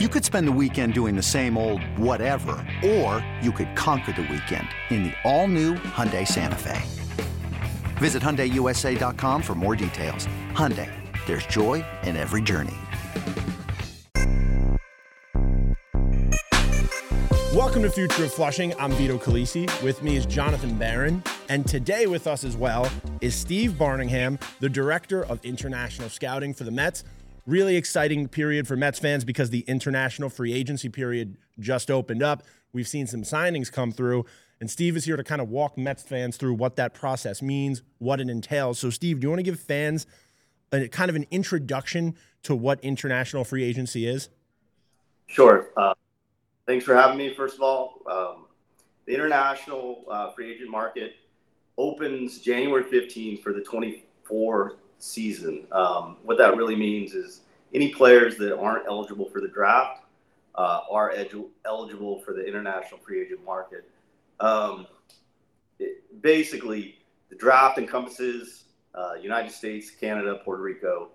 You could spend the weekend doing the same old whatever, or you could conquer the weekend in the all-new Hyundai Santa Fe. Visit HyundaiUSA.com for more details. Hyundai, there's joy in every journey. Welcome to Future of Flushing. I'm Vito Calisi. With me is Jonathan Barron. And today with us as well is Steve Barningham, the Director of International Scouting for the Mets. Really exciting period for Mets fans because the international free agency period just opened up. We've seen some signings come through, and Steve is here to kind of walk Mets fans through what that process means, what it entails. So, Steve, do you want to give fans a kind of an introduction to what international free agency is? Sure. Uh, thanks for having me. First of all, um, the international uh, free agent market opens January 15th for the 24 season. Um, what that really means is any players that aren't eligible for the draft uh, are edu- eligible for the international free agent market. Um, it, basically, the draft encompasses uh, United States, Canada, Puerto Rico.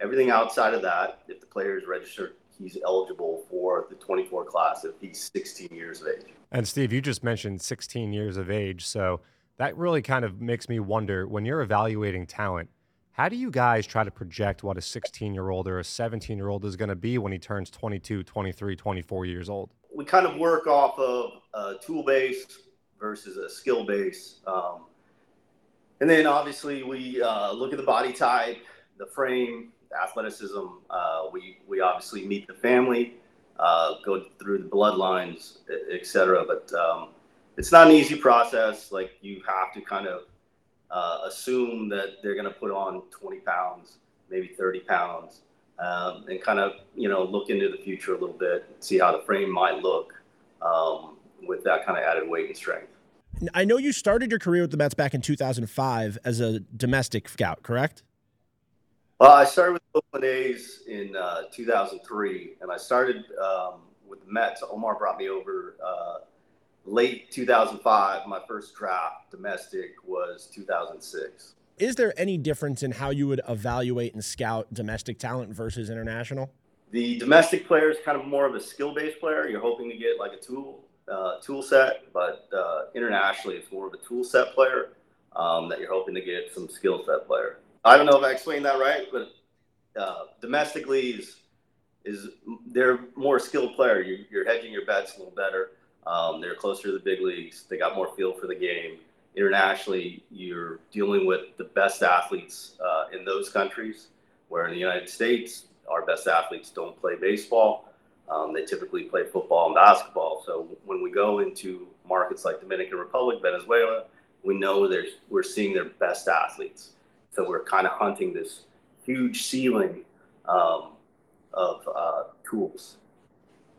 Everything outside of that, if the player is registered, he's eligible for the 24 class if he's 16 years of age. And Steve, you just mentioned 16 years of age. So that really kind of makes me wonder when you're evaluating talent, how do you guys try to project what a 16 year old or a 17 year old is going to be when he turns 22, 23, 24 years old? We kind of work off of a tool base versus a skill base. Um, and then obviously we uh, look at the body type, the frame, the athleticism. Uh, we, we obviously meet the family, uh, go through the bloodlines, et cetera. But um, it's not an easy process. Like you have to kind of uh, assume that they're going to put on 20 pounds, maybe 30 pounds, um, and kind of you know look into the future a little bit, see how the frame might look um, with that kind of added weight and strength. I know you started your career with the Mets back in 2005 as a domestic scout, correct? Well, I started with the Oakland A's in uh, 2003, and I started um, with the Mets. Omar brought me over uh, late 2005. My first draft domestic was 2006. Is there any difference in how you would evaluate and scout domestic talent versus international? The domestic player is kind of more of a skill-based player. You're hoping to get like a tool uh, tool set, but uh, internationally, it's more of a tool set player um, that you're hoping to get some skill set player. I don't know if I explained that right, but uh, domestically is is they're more skilled player. You, you're hedging your bets a little better. Um, they're closer to the big leagues. They got more feel for the game. Internationally, you're dealing with the best athletes uh, in those countries, where in the United States, our best athletes don't play baseball. Um, they typically play football and basketball. So when we go into markets like Dominican Republic, Venezuela, we know there's we're seeing their best athletes. So we're kind of hunting this huge ceiling um, of uh, tools.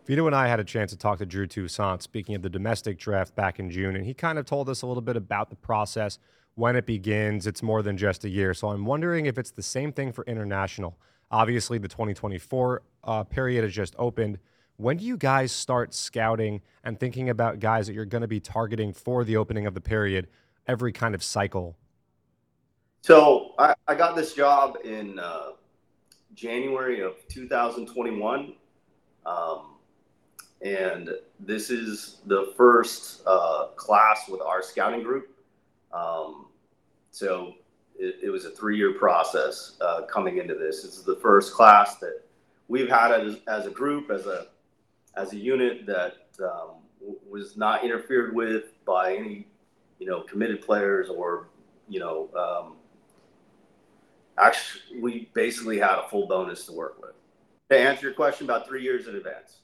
Vito and I had a chance to talk to Drew Toussaint, speaking of the domestic draft back in June, and he kind of told us a little bit about the process, when it begins. It's more than just a year. So I'm wondering if it's the same thing for international. Obviously, the 2024 uh, period has just opened. When do you guys start scouting and thinking about guys that you're going to be targeting for the opening of the period every kind of cycle? So I, I got this job in uh, January of 2021. Um, and this is the first uh, class with our scouting group. Um, so it, it, was a three-year process uh, coming into this. This is the first class that we've had as, as a group, as a as a unit that um, was not interfered with by any, you know, committed players or, you know, um, actually, we basically had a full bonus to work with. To answer your question, about three years in advance.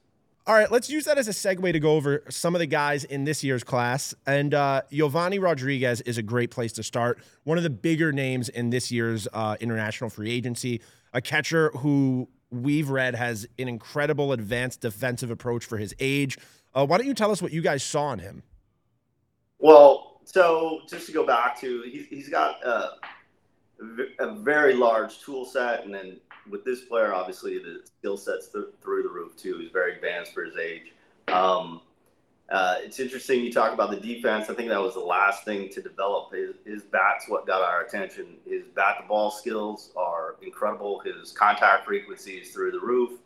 All right, let's use that as a segue to go over some of the guys in this year's class. And uh, Yovanny Rodriguez is a great place to start. One of the bigger names in this year's uh, international free agency, a catcher who we've read has an incredible advanced defensive approach for his age. Uh, why don't you tell us what you guys saw in him? Well, so just to go back to, he's, got a, a very large tool set, and then with this player, obviously the skill sets th- through the roof too. He's very advanced for his age. Um, uh, it's interesting you talk about the defense. I think that was the last thing to develop. His, his bat's what got our attention. His bat to ball skills are incredible. His contact frequency is through the roof.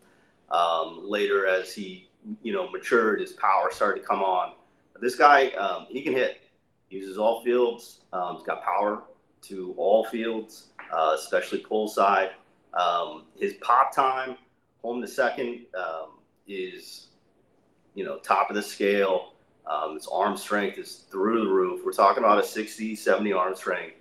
Um, later, as he you know matured, his power started to come on. But this guy, um, he can hit. He uses all fields. Um, he's got power to all fields, uh, especially pull side. Um, his pop time, home to second, um, is you know top of the scale. Um, his arm strength is through the roof. We're talking about a 60, 70 arm strength.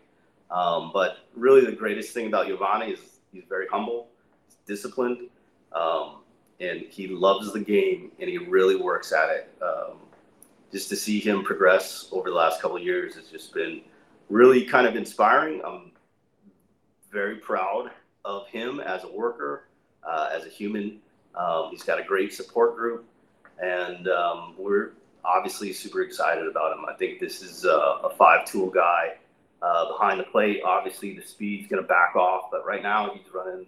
Um, but really, the greatest thing about Yovanny is he's very humble, he's disciplined, um, and he loves the game and he really works at it. Um, just to see him progress over the last couple years has just been really kind of inspiring. I'm very proud of him as a worker, uh, as a human. Um, he's got a great support group, and um, we're obviously super excited about him. I think this is a, a five tool guy uh, behind the plate. Obviously, the speed's going to back off, but right now he's running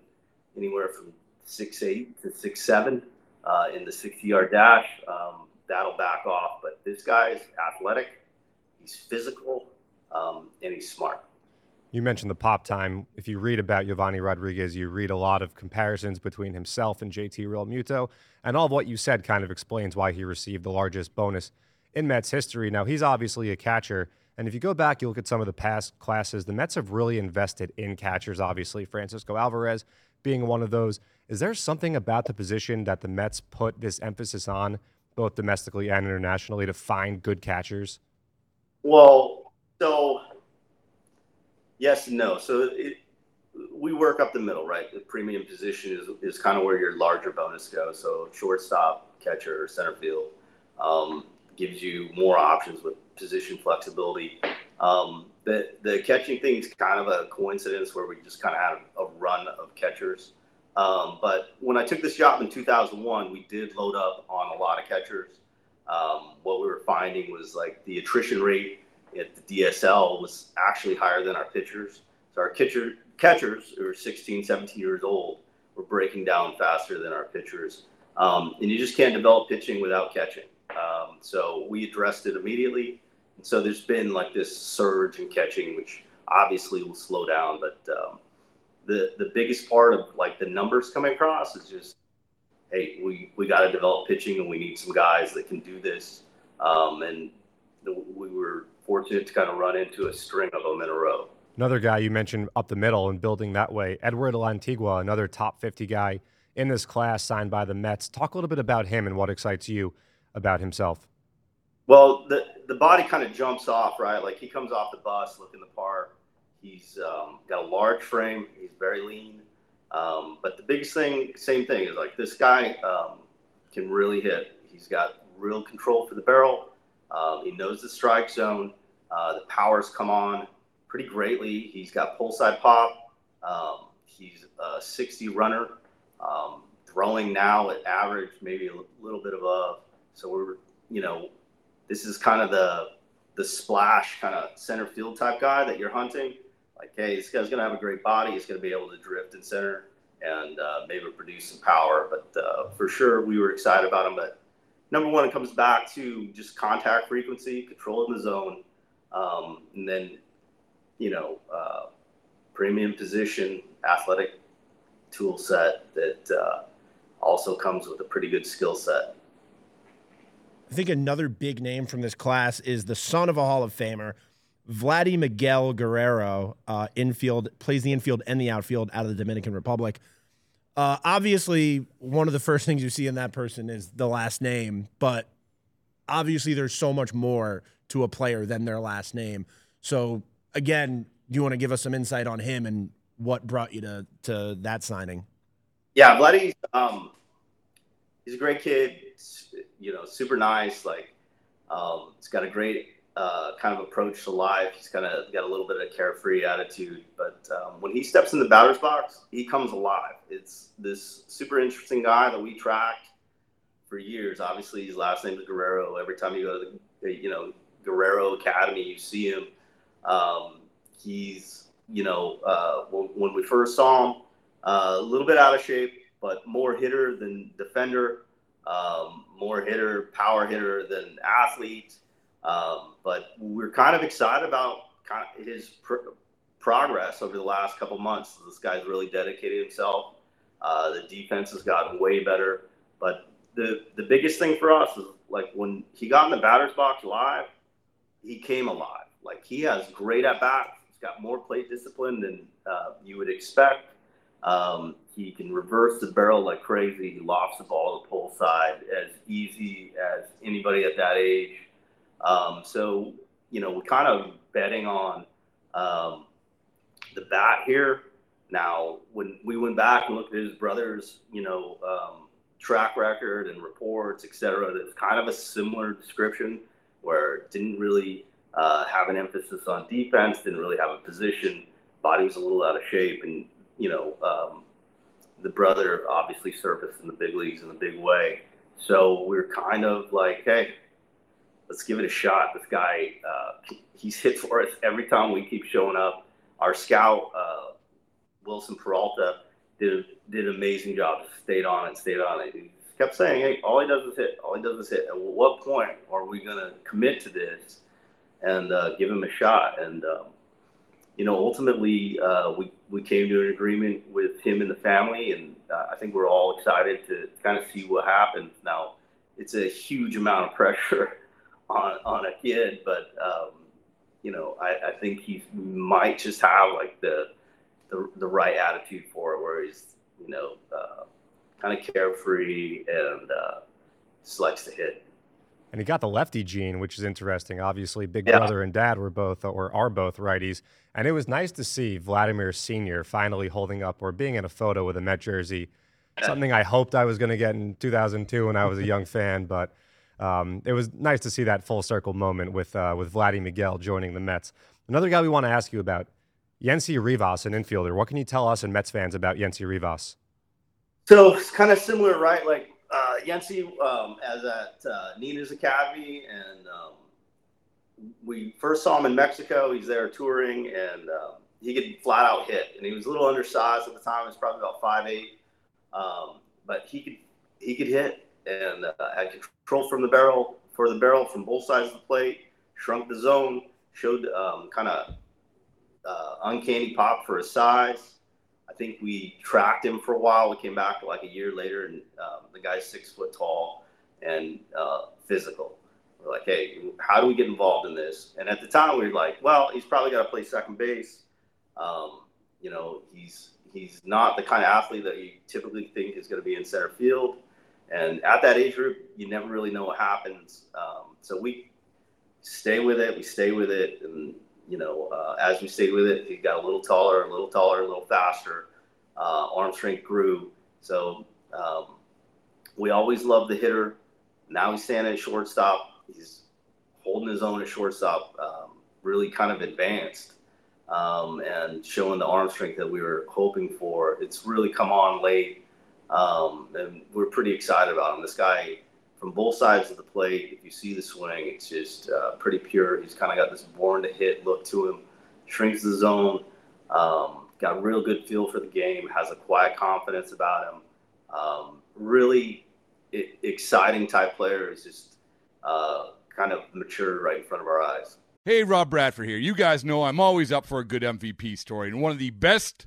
anywhere from six eight to six seven uh, in the 60 yard dash. Um, that'll back off, but this guy is athletic, he's physical, um, and he's smart. You mentioned the pop time. If you read about Yovanny Rodriguez, you read a lot of comparisons between himself and JT Realmuto, and all of what you said kind of explains why he received the largest bonus in Mets history. Now, he's obviously a catcher, and if you go back, you look at some of the past classes, the Mets have really invested in catchers, obviously, Francisco Alvarez being one of those. Is there something about the position that the Mets put this emphasis on, both domestically and internationally, to find good catchers? Well, so yes and no. So it, we work up the middle, right? The premium position is, is kind of where your larger bonus goes. So shortstop, catcher, center field um, gives you more options with position flexibility. Um, the the catching thing is kind of a coincidence where we just kind of had a run of catchers. Um, but when I took this job in 2001, we did load up on a lot of catchers. Um, what we were finding was like the attrition rate at the DSL was actually higher than our pitchers. So our catcher, catchers who are 16, 17 years old were breaking down faster than our pitchers. Um, and you just can't develop pitching without catching. Um, so we addressed it immediately. And so there's been like this surge in catching, which obviously will slow down. But um, the the biggest part of like the numbers coming across is just, hey, we we got to develop pitching, and we need some guys that can do this. Um, and we were fortunate to kind of run into a string of them in a row. Another guy you mentioned up the middle and building that way, Edward Lantigua, another top 50 guy in this class signed by the Mets. Talk a little bit about him and what excites you about himself. Well, the the body kind of jumps off, right? Like he comes off the bus looking the part. He's um, got a large frame. He's very lean. Um, but the biggest thing, same thing, is like this guy um, can really hit. He's got real control for the barrel. Um, he knows the strike zone. Uh, the powers come on pretty greatly. He's got pull side pop. Um, he's a 60 runner, um, throwing now at average, maybe a little bit above. So we're, you know, this is kind of the the splash kind of center field type guy that you're hunting. Like, hey, this guy's going to have a great body. He's going to be able to drift in center and uh, maybe produce some power. But uh, for sure, we were excited about him. But number one, it comes back to just contact frequency, control in the zone, um, and then, you know, uh, premium position, athletic tool set that uh, also comes with a pretty good skill set. I think another big name from this class is the son of a Hall of Famer, Vladdy Miguel Guerrero, uh, infield, plays the infield and the outfield out of the Dominican Republic. Uh, obviously, one of the first things you see in that person is the last name, but obviously, there's so much more to a player than their last name. So, again, do you want to give us some insight on him and what brought you to to that signing? Yeah, Vladdy, um, he's a great kid you know, super nice. Like, um, he's got a great uh, kind of approach to life. He's kind of got a little bit of a carefree attitude, but um, when he steps in the batter's box, he comes alive. It's this super interesting guy that we tracked for years. Obviously, his last name is Guerrero. Every time you go to the, you know, Guerrero Academy, you see him. Um, he's, you know, uh, when, when, we first saw him, uh, a little bit out of shape, but more hitter than defender um, more hitter, power hitter than athlete. Um, but we're kind of excited about kind of his pr- progress over the last couple months. This guy's really dedicated himself. Uh, the defense has gotten way better. But the the biggest thing for us is like when he got in the batter's box live, he came alive. Like he has great at bats. He's got more plate discipline than uh, you would expect. Um, he can reverse the barrel like crazy. He lofts the ball to the pull side as easy as anybody at that age. Um, so, you know, we're kind of betting on um, the bat here. Now, when we went back and looked at his brother's, you know, um, track record and reports, et cetera, that's kind of a similar description where didn't really uh, have an emphasis on defense, didn't really have a position, body was a little out of shape, and you know, um, the brother obviously surfaced in the big leagues in a big way. So we're kind of like, hey, let's give it a shot. This guy, uh, he's hit for us every time we keep showing up. Our scout, uh, Wilson Peralta, did did an amazing job. Stayed on it, stayed on it. He kept saying, "Hey, all he does is hit. All he does is hit." At what point are we going to commit to this and uh, give him a shot? And um, you know, ultimately, uh, we we came to an agreement with him and the family, and uh, I think we're all excited to kind of see what happens. Now, it's a huge amount of pressure on on a kid, but um, you know, I, I think he might just have like the, the the right attitude for it, where he's you know uh, kind of carefree and uh, just likes to hit. And he got the lefty gene, which is interesting. Obviously, big yeah. brother and dad were both or are both righties. And it was nice to see Vladimir Sr. finally holding up or being in a photo with a Met jersey. Something I hoped I was going to get in 2002 when I was a young fan, but um, it was nice to see that full circle moment with uh, with Vladdy Miguel joining the Mets. Another guy we want to ask you about, Jensi Rivas, an infielder. What can you tell us and Mets fans about Jensi Rivas? So it's kind of similar, right? Like uh, Jensi um, as at uh, Nina's Academy, and um, we first saw him in Mexico. He's there touring, and um, he could flat out hit. And he was a little undersized at the time. He was probably about five eight, um, but he could he could hit and uh, had control from the barrel for the barrel from both sides of the plate. Shrunk the zone, showed um, kind of uh, uncanny pop for his size. I think we tracked him for a while. We came back like a year later, and um, the guy's six foot tall and uh, physical. We're like, hey, how do we get involved in this? And at the time, we were like, well, he's probably got to play second base. Um, you know, he's he's not the kind of athlete that you typically think is going to be in center field. And at that age group, you never really know what happens. Um, so we stay with it. We stay with it, and you know, uh, as we stayed with it, he got a little taller, a little taller, a little faster. Uh, arm strength grew. So um, we always loved the hitter. Now he's standing at shortstop. He's holding his own at shortstop. Um, really kind of advanced um, and showing the arm strength that we were hoping for. It's really come on late, um, and we're pretty excited about him. This guy from both sides of the plate. If you see the swing, it's just uh, pretty pure. He's kind of got this born to hit look to him, shrinks the zone, um, got a real good feel for the game, has a quiet confidence about him. Um, really it, exciting type player is just uh, kind of matured right in front of our eyes. Hey, Rob Bradford here. You guys know I'm always up for a good MVP story, and one of the best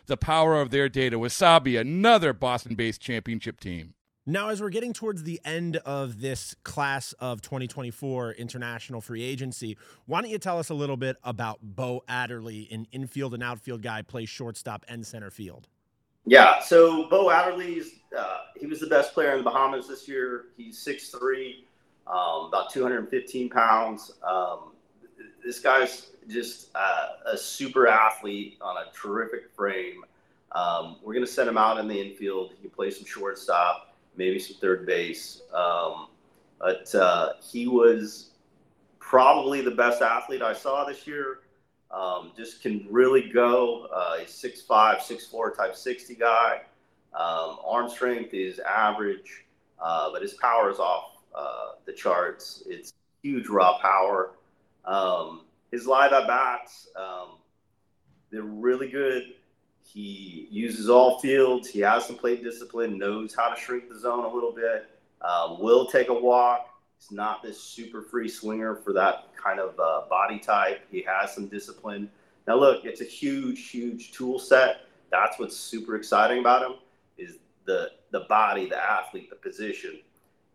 the power of their data. Wasabi, another Boston based championship team. Now, as we're getting towards the end of this class of 2024 international free agency, why don't you tell us a little bit about Bo Adderley, an infield and outfield guy, plays shortstop and center field? Yeah, so Bo Adderley's uh, he was the best player in the Bahamas this year. He's six three. um, about 215 pounds. Um, this guy's just uh, a super athlete on a terrific frame. Um, we're going to send him out in the infield. He can play some shortstop, maybe some third base. Um, but uh, he was probably the best athlete I saw this year. Um, just can really go. Uh, he's 6'5, 6'4 type 60 guy. Um, arm strength is average, uh, but his power is off uh, the charts. It's huge raw power. Um, his live at bats, um, they're really good. He uses all fields. He has some plate discipline, knows how to shrink the zone a little bit, um, will take a walk. He's not this super free swinger for that kind of uh, body type. He has some discipline. Now, look, it's a huge, huge tool set. That's what's super exciting about him is the the body, the athlete, the position.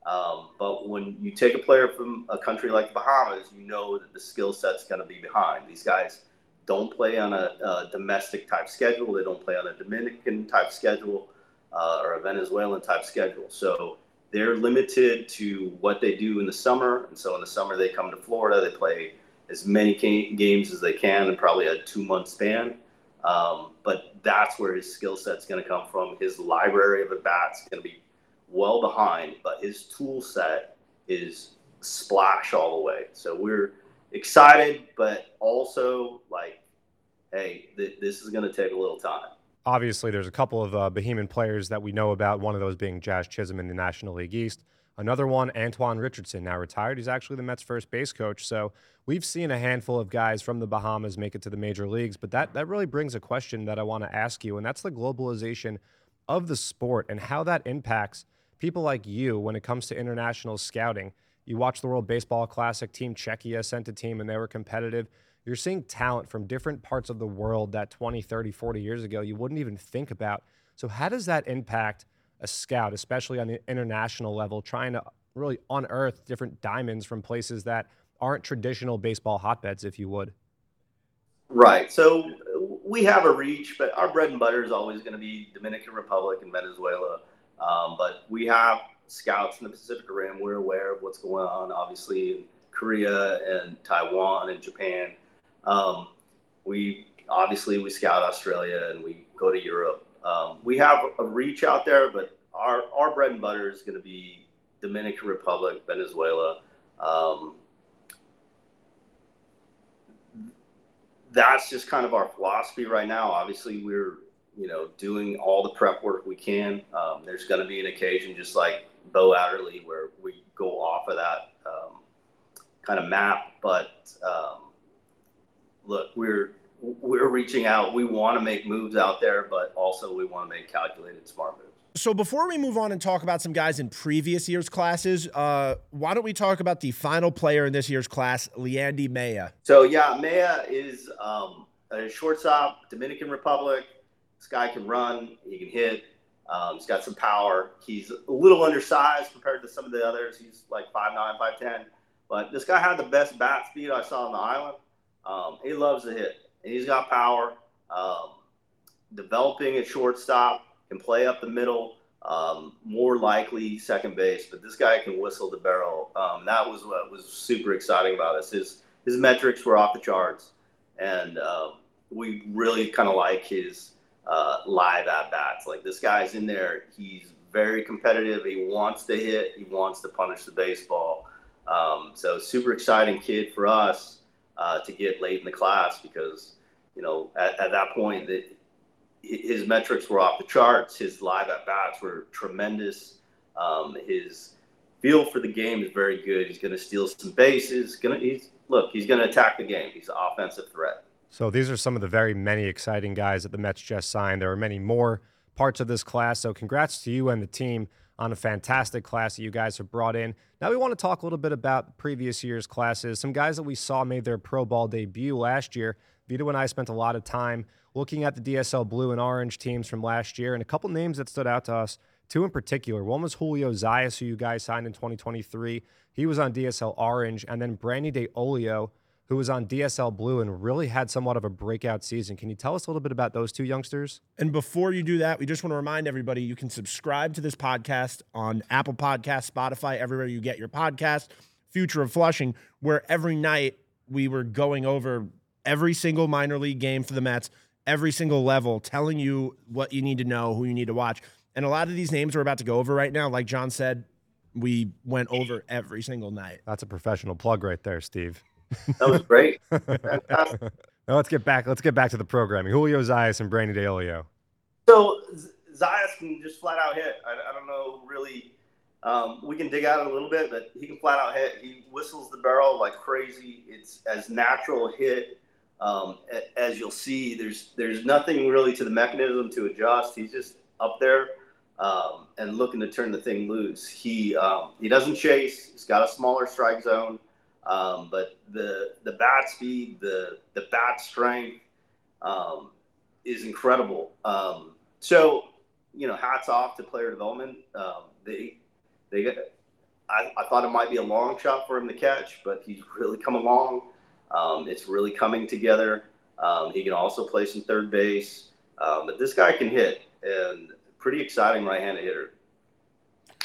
Um, but when you take a player from a country like the Bahamas, you know that the skill set's going to be behind. These guys don't play on a, a, domestic type schedule. They don't play on a Dominican type schedule uh, or a Venezuelan type schedule. So they're limited to what they do in the summer. And so in the summer, they come to Florida. They play as many games as they can in probably a two month span. Um, but that's where his skill set's going to come from. His library of at bats is going to be well behind, but his tool set is splash all the way. So we're excited, but also like, hey, th- this is going to take a little time. Obviously, there's a couple of uh, Bahamian players that we know about. One of those being Jazz Chisholm in the National League East. Another one, Antoan Richardson, now retired. He's actually the Mets' first base coach. So we've seen a handful of guys from the Bahamas make it to the major leagues. But that, that really brings a question that I want to ask you, and that's the globalization of the sport and how that impacts people like you when it comes to international scouting. You watch the World Baseball Classic, Team Czechia sent a team and they were competitive. You're seeing talent from different parts of the world that 20, 30, 40 years ago you wouldn't even think about. So, how does that impact a scout, especially on the international level, trying to really unearth different diamonds from places that aren't traditional baseball hotbeds, if you would? Right. So, we have a reach, but our bread and butter is always going to be Dominican Republic and Venezuela. Um, but we have scouts in the Pacific Rim. We're aware of what's going on, obviously, in Korea and Taiwan and Japan. Um, we obviously we scout Australia and we go to Europe. Um, we have a reach out there, but our our bread and butter is going to be Dominican Republic, Venezuela. Um, that's just kind of our philosophy right now. Obviously, we're you know, doing all the prep work we can. Um, there's going to be an occasion, just like Bo Adderley, where we go off of that um, kind of map. But um, look, we're we're reaching out. We want to make moves out there, but also we want to make calculated, smart moves. So before we move on and talk about some guys in previous years' classes, uh, why don't we talk about the final player in this year's class, Leandy Mella? So yeah, Mella is um, a shortstop, Dominican Republic. This guy can run, he can hit. Um, he's got some power. He's a little undersized compared to some of the others. He's like 5'9, 5'10. But this guy had the best bat speed I saw on the island. Um, he loves to hit. And he's got power. Um, developing at shortstop, can play up the middle. Um, more likely second base, but this guy can whistle the barrel. Um, that was what was super exciting about us. His his metrics were off the charts, and um, we really kind of like his uh, live at bats. Like this guy's in there. He's very competitive. He wants to hit. He wants to punish the baseball. Um, so super exciting kid for us uh, to get late in the class because you know at, at that point that his metrics were off the charts. His live at bats were tremendous. Um, his feel for the game is very good. He's going to steal some bases. Going to he's look. He's going to attack the game. He's an offensive threat. So these are some of the very many exciting guys that the Mets just signed. There are many more parts of this class. So congrats to you and the team on a fantastic class that you guys have brought in. Now we want to talk a little bit about previous year's classes. Some guys that we saw made their pro ball debut last year. Vito and I spent a lot of time looking at the DSL blue and orange teams from last year and a couple names that stood out to us. Two in particular. One was Julio Zayas, who you guys signed in 2023. He was on DSL orange, and then Brandy De Olio who was on DSL Blue and really had somewhat of a breakout season. Can you tell us a little bit about those two youngsters? And before you do that, we just want to remind everybody you can subscribe to this podcast on Apple Podcast, Spotify, everywhere you get your podcast. Future of Flushing, where every night we were going over every single minor league game for the Mets, every single level, telling you what you need to know, who you need to watch. And a lot of these names we're about to go over right now, like John said, we went over every single night. That's a professional plug right there, Steve. That was great. now let's get back. Let's get back to the programming. Julio Zayas and Brandon DeOlio. So Zayas can just flat out hit. I, I don't know really. Um, we can dig out a little bit, but he can flat out hit. He whistles the barrel like crazy. It's as natural a hit um, as you'll see. There's there's nothing really to the mechanism to adjust. He's just up there um, and looking to turn the thing loose. He um, he doesn't chase. He's got a smaller strike zone, um, but the the bat speed, the the bat strength um, is incredible. Um, so you know, hats off to player development. Um, they they got. I, I, thought it might be a long shot for him to catch, but he's really come along. it's really coming together. he can also play some third base, but this guy can hit, and pretty exciting right-handed hitter.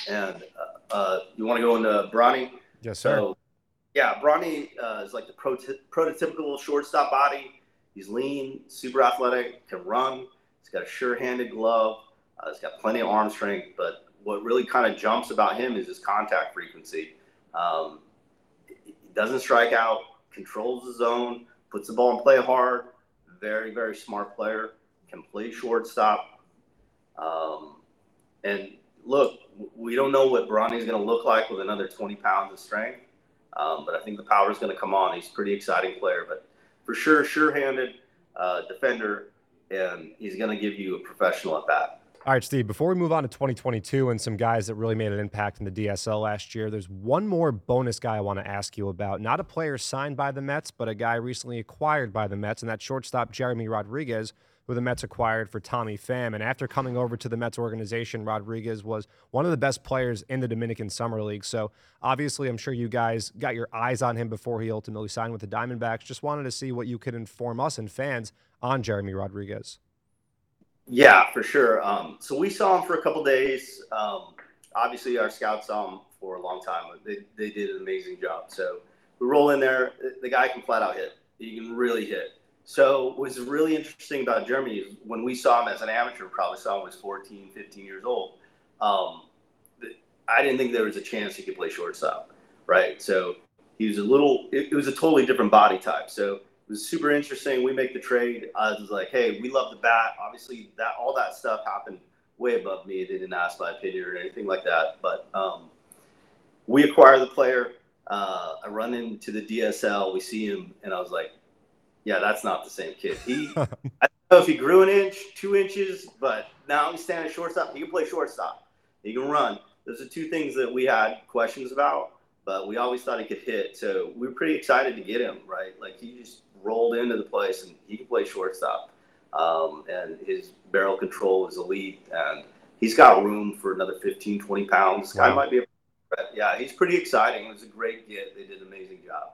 And uh, uh you want to go into Bronny? Yes, sir. So, yeah, Bronny uh, is like the prototypical shortstop body. He's lean, super athletic, can run. He's got a sure-handed glove. Uh, he's got plenty of arm strength. But what really kind of jumps about him is his contact frequency. Um, he doesn't strike out, controls the zone, puts the ball in play hard. Very, very smart player. Can play shortstop. Um, and look, we don't know what Bronny's going to look like with another 20 pounds of strength, um, but I think the power is going to come on. He's a pretty exciting player, but for sure, sure-handed uh, defender, and he's going to give you a professional at. All right, Steve, before we move on to 2022 and some guys that really made an impact in the DSL last year, there's one more bonus guy I want to ask you about. Not a player signed by the Mets, but a guy recently acquired by the Mets, and that shortstop Jeremy Rodriguez, who the Mets acquired for Tommy Pham. And after coming over to the Mets organization, Rodriguez was one of the best players in the Dominican Summer League. So obviously, I'm sure you guys got your eyes on him before he ultimately signed with the Diamondbacks. Just wanted to see what you could inform us and fans on Jeremy Rodriguez. Yeah, for sure. Um, so we saw him for a couple days. Um, obviously, our scouts saw him for a long time. They, they did an amazing job. So we roll in there. The guy can flat out hit. He can really hit. So what's really interesting about Jeremy is when we saw him as an amateur, probably saw him was 14, 15 years old. Um, I didn't think there was a chance he could play shortstop, right? So he was a little, it, it was a totally different body type. So it was super interesting. We make the trade. I was like, hey, we love the bat. Obviously, that all that stuff happened way above me. They didn't ask my opinion or anything like that. But um, we acquire the player. Uh, I run into the DSL. We see him, and I was like, yeah, that's not the same kid. He, I don't know if he grew an inch, two inches, but now he's standing shortstop. He can play shortstop. He can run. Those are two things that we had questions about, but we always thought he could hit. So we were pretty excited to get him, right? Like he just rolled into the place and he can play shortstop. Um, and his barrel control is elite. And he's got room for another 15, 20 pounds. Wow. Guy might be a yeah, he's pretty exciting. It was a great get. They did an amazing job.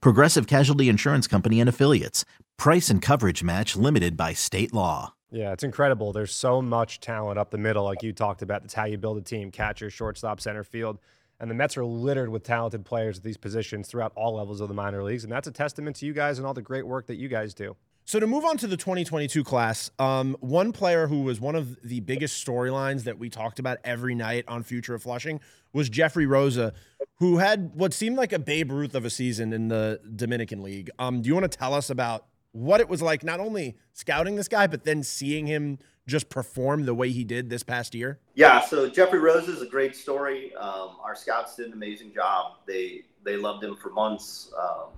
Progressive Casualty Insurance Company and Affiliates. Price and coverage match limited by state law. Yeah, it's incredible. There's so much talent up the middle, like you talked about. That's how you build a team catcher, shortstop, center field. And the Mets are littered with talented players at these positions throughout all levels of the minor leagues. And that's a testament to you guys and all the great work that you guys do. So to move on to the 2022 class, um, one player who was one of the biggest storylines that we talked about every night on Future of Flushing was Jeffrey Rosa, who had what seemed like a Babe Ruth of a season in the Dominican League. Um, do you want to tell us about what it was like, not only scouting this guy, but then seeing him just perform the way he did this past year? Yeah, so Jeffrey Rosa is a great story. Um, our scouts did an amazing job. They they loved him for months um,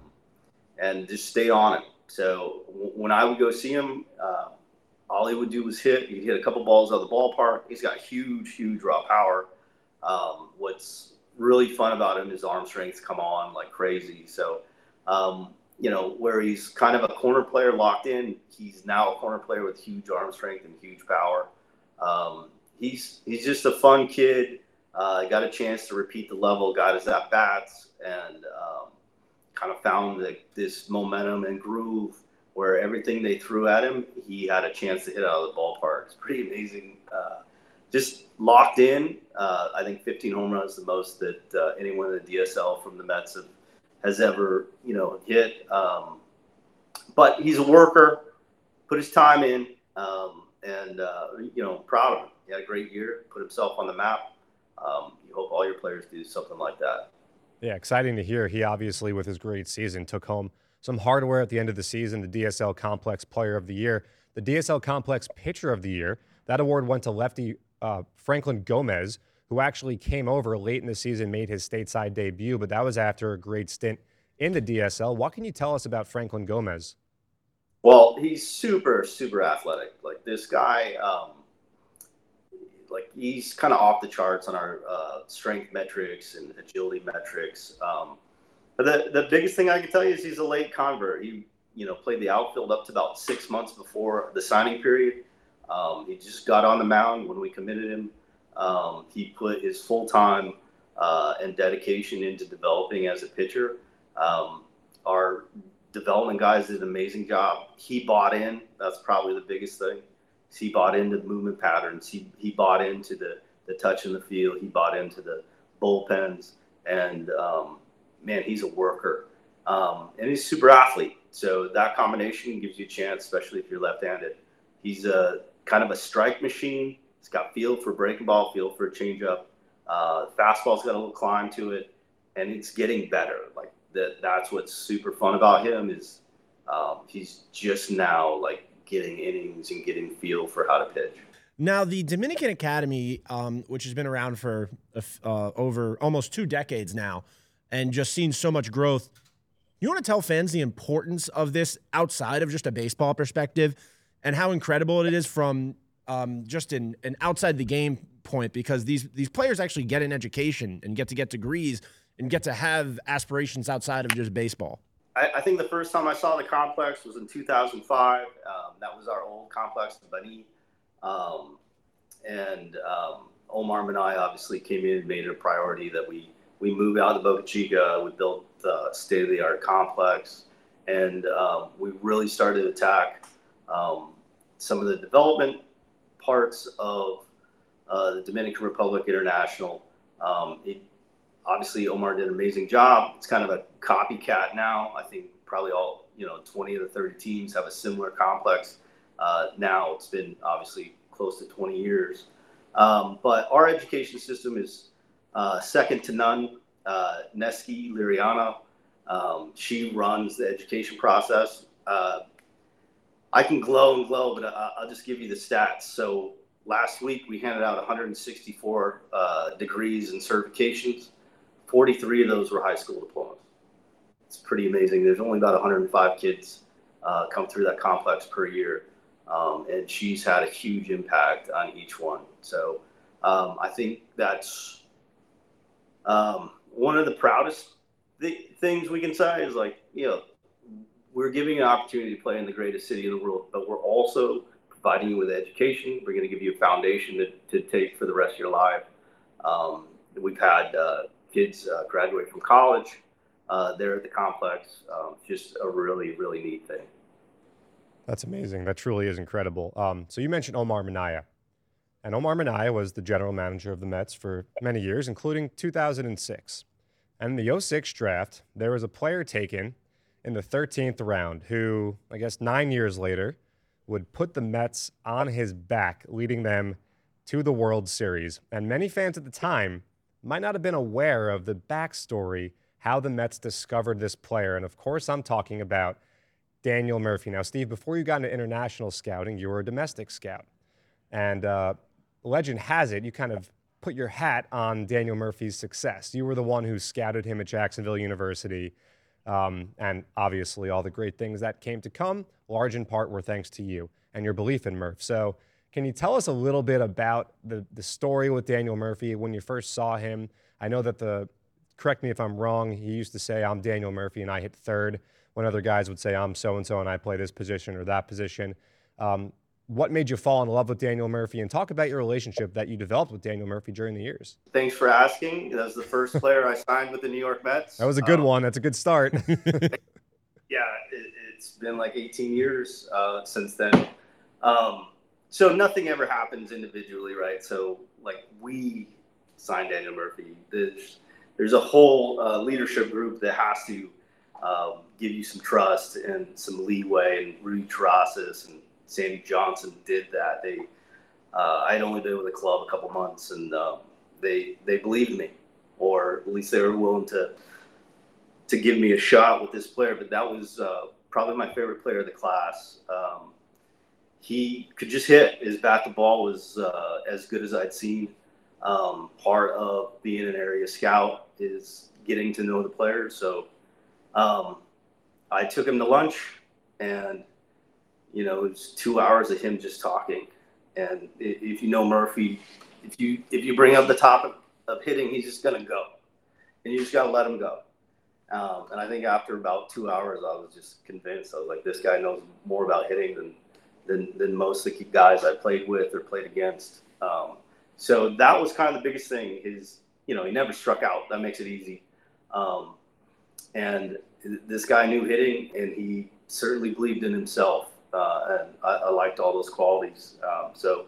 and just stayed on him So w- when I would go see him, uh, all he would do was hit. He'd hit a couple balls out of the ballpark. He's got huge, huge raw power. Um, what's really fun about him is arm strengths come on like crazy. So, um, you know, where he's kind of a corner player locked in, he's now a corner player with huge arm strength and huge power. Um, he's he's just a fun kid. Uh, got a chance to repeat the level, got his at bats, and um, kind of found the, this momentum and groove where everything they threw at him, he had a chance to hit out of the ballpark. It's pretty amazing. Uh, just locked in. Uh, I think 15 home runs, the most that uh, anyone in the DSL from the Mets have, has ever, you know, hit. Um, but he's a worker, put his time in, um, and uh, you know, proud of him. He had a great year, put himself on the map. Um, you hope all your players do something like that. Yeah, exciting to hear. He obviously, with his great season, took home some hardware at the end of the season, the DSL Complex Player of the Year, the DSL Complex Pitcher of the Year. That award went to lefty uh, Franklin Gomez, who actually came over late in the season, made his stateside debut, but that was after a great stint in the DSL. What can you tell us about Franklin Gomez? Well, he's super, super athletic. Like this guy, um, like he's kind of off the charts on our uh, strength metrics and agility metrics. Um, but the the biggest thing I can tell you is he's a late convert. He you know played the outfield up to about six months before the signing period. Um, he just got on the mound when we committed him. Um, he put his full time uh, and dedication into developing as a pitcher. Um, our development guys did an amazing job. He bought in. That's probably the biggest thing. He bought into the movement patterns. He, he bought into the, the touch in the field. He bought into the bullpens. And um, man, he's a worker. Um, and he's super athlete. So that combination gives you a chance, especially if you're left handed. He's a kind of a strike machine. He's got feel for breaking ball, feel for a changeup. Uh, fastball's got a little climb to it, and it's getting better. Like that, that's what's super fun about him is um, he's just now like getting innings and getting feel for how to pitch. Now, the Dominican Academy, um, which has been around for uh, over almost two decades now, and just seen so much growth. You want to tell fans the importance of this outside of just a baseball perspective, and how incredible it is from um, just an, an outside the game point because these these players actually get an education and get to get degrees and get to have aspirations outside of just baseball. I, I think the first time I saw the complex was in 2005. Um, that was our old complex in Bani. Um, and um, Omar Minaya obviously came in and made it a priority that we, we move out of Boca Chica. We built the state of the art complex. And um, we really started to attack um, some of the development parts of uh, the Dominican Republic International. Um, it, obviously, Omar did an amazing job. It's kind of a copycat now. I think probably all you know, 20 of the 30 teams have a similar complex. Uh, now it's been obviously close to 20 years, um, but our education system is uh, second to none. Uh, Neski Liriana, um, she runs the education process. Uh, I can glow and glow, but I, will just give you the stats. So last week we handed out 164 uh, degrees and certifications. 43 of those were high school diplomas. It's pretty amazing. There's only about 105 kids uh, come through that complex per year, um, and she's had a huge impact on each one. So um, I think that's um, one of the proudest th- things we can say is like you know we're giving you an opportunity to play in the greatest city in the world, but we're also providing you with education. We're going to give you a foundation to, to take for the rest of your life. Um, we've had uh, kids uh, graduate from college uh, there at the complex. Um, just a really, really neat thing. That's amazing. That truly is incredible. Um, so you mentioned Omar Minaya. And Omar Minaya was the general manager of the Mets for many years, including 2006. And in the 06 draft, there was a player taken in the 13th round who, I guess, nine years later, would put the Mets on his back, leading them to the World Series. And many fans at the time might not have been aware of the backstory, how the Mets discovered this player. And of course, I'm talking about Daniel Murphy. Now, Steve, before you got into international scouting, you were a domestic scout. And uh, legend has it, you kind of put your hat on Daniel Murphy's success. You were the one who scouted him at Jacksonville University. Um, and obviously, all the great things that came to come, large in part, were thanks to you and your belief in Murph. So, can you tell us a little bit about the, the story with Daniel Murphy when you first saw him? I know that the, correct me if I'm wrong, he used to say, I'm Daniel Murphy and I hit third, when other guys would say, I'm so and so and I play this position or that position. Um, what made you fall in love with Daniel Murphy and talk about your relationship that you developed with Daniel Murphy during the years. Thanks for asking. That was the first player I signed with the New York Mets. That was a good um, one. That's a good start. yeah, it, has been like 18 years uh, since then. Um, so nothing ever happens individually, right? So like we signed Daniel Murphy. There's there's a whole uh, leadership group that has to um, give you some trust and some leeway, and Rudy Terrasas and Sandy Johnson did that. They, uh, I had only been with the club a couple months, and um, they they believed me, or at least they were willing to to give me a shot with this player. But that was uh, probably my favorite player of the class. Um, he could just hit. His bat to ball was uh, as good as I'd seen. Um, part of being an area scout is getting to know the players. So um, I took him to lunch, and you know, it was two hours of him just talking. And if you know Murphy, if you if you bring up the topic of hitting, he's just gonna go, and you just gotta let him go. Um, and I think after about two hours, I was just convinced. I was like, this guy knows more about hitting than than, than most of the guys I played with or played against. Um, so that was kind of the biggest thing. Is you know he never struck out. That makes it easy. Um, and this guy knew hitting, and he certainly believed in himself uh, and I, I, liked all those qualities. Um, so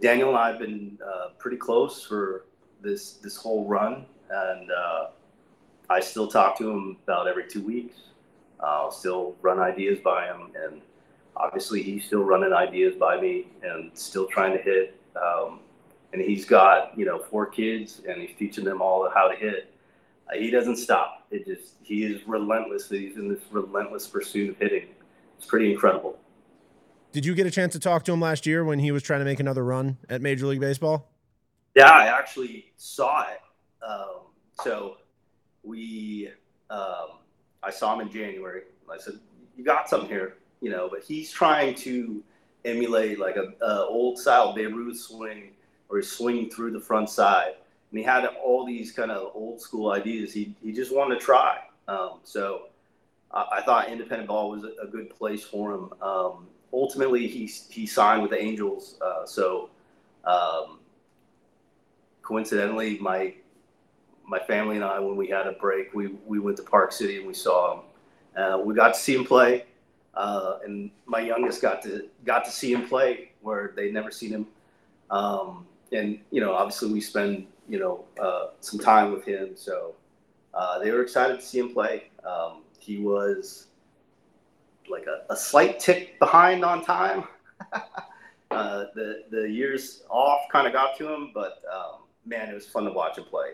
Daniel and I have been uh, pretty close for this this whole run, and uh, I still talk to him about every two weeks. I'll still run ideas by him, and obviously he's still running ideas by me, and still trying to hit. Um, and he's got you know four kids, and he's teaching them all how to hit. Uh, he doesn't stop. It just he is relentless. He's in this relentless pursuit of hitting. It's pretty incredible. Did you get a chance to talk to him last year when he was trying to make another run at Major League Baseball? Yeah, I actually saw it. Um, so we, um, I saw him in January. I said, "You got something here," you know. But he's trying to emulate like a, a old style Babe Ruth swing, or he's swinging through the front side. And he had all these kind of old school ideas. He he just wanted to try. Um, so I, I, thought independent ball was a, a good place for him. Um, ultimately he he signed with the Angels. Uh, so um, coincidentally, my my family and I, when we had a break, we we went to Park City and we saw him. Uh, we got to see him play, uh, and my youngest got to got to see him play where they'd never seen him. Um, and you know, obviously, we spend you know uh, some time with him, so uh, they were excited to see him play. Um, he was like a, a slight tick behind on time. uh, the the years off kind of got to him, but um, man, it was fun to watch him play.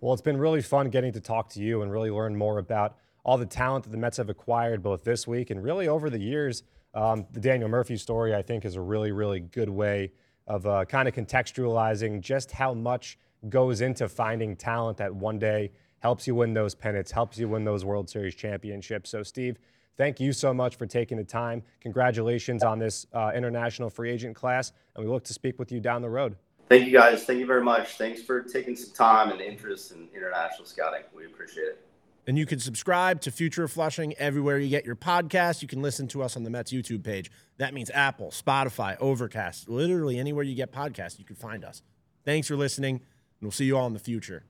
Well, it's been really fun getting to talk to you and really learn more about all the talent that the Mets have acquired both this week and really over the years. Um, the Daniel Murphy story, I think, is a really, really good way of uh, kind of contextualizing just how much goes into finding talent that one day helps you win those pennants, helps you win those World Series championships. So, Steve, Thank you so much for taking the time. Congratulations on this uh, international free agent class, and we look to speak with you down the road. Thank you, guys. Thank you very much. Thanks for taking some time and interest in international scouting. We appreciate it. And you can subscribe to Future of Flushing everywhere you get your podcast. You can listen to us on the Mets YouTube page. That means Apple, Spotify, Overcast, literally anywhere you get podcasts, you can find us. Thanks for listening, and we'll see you all in the future.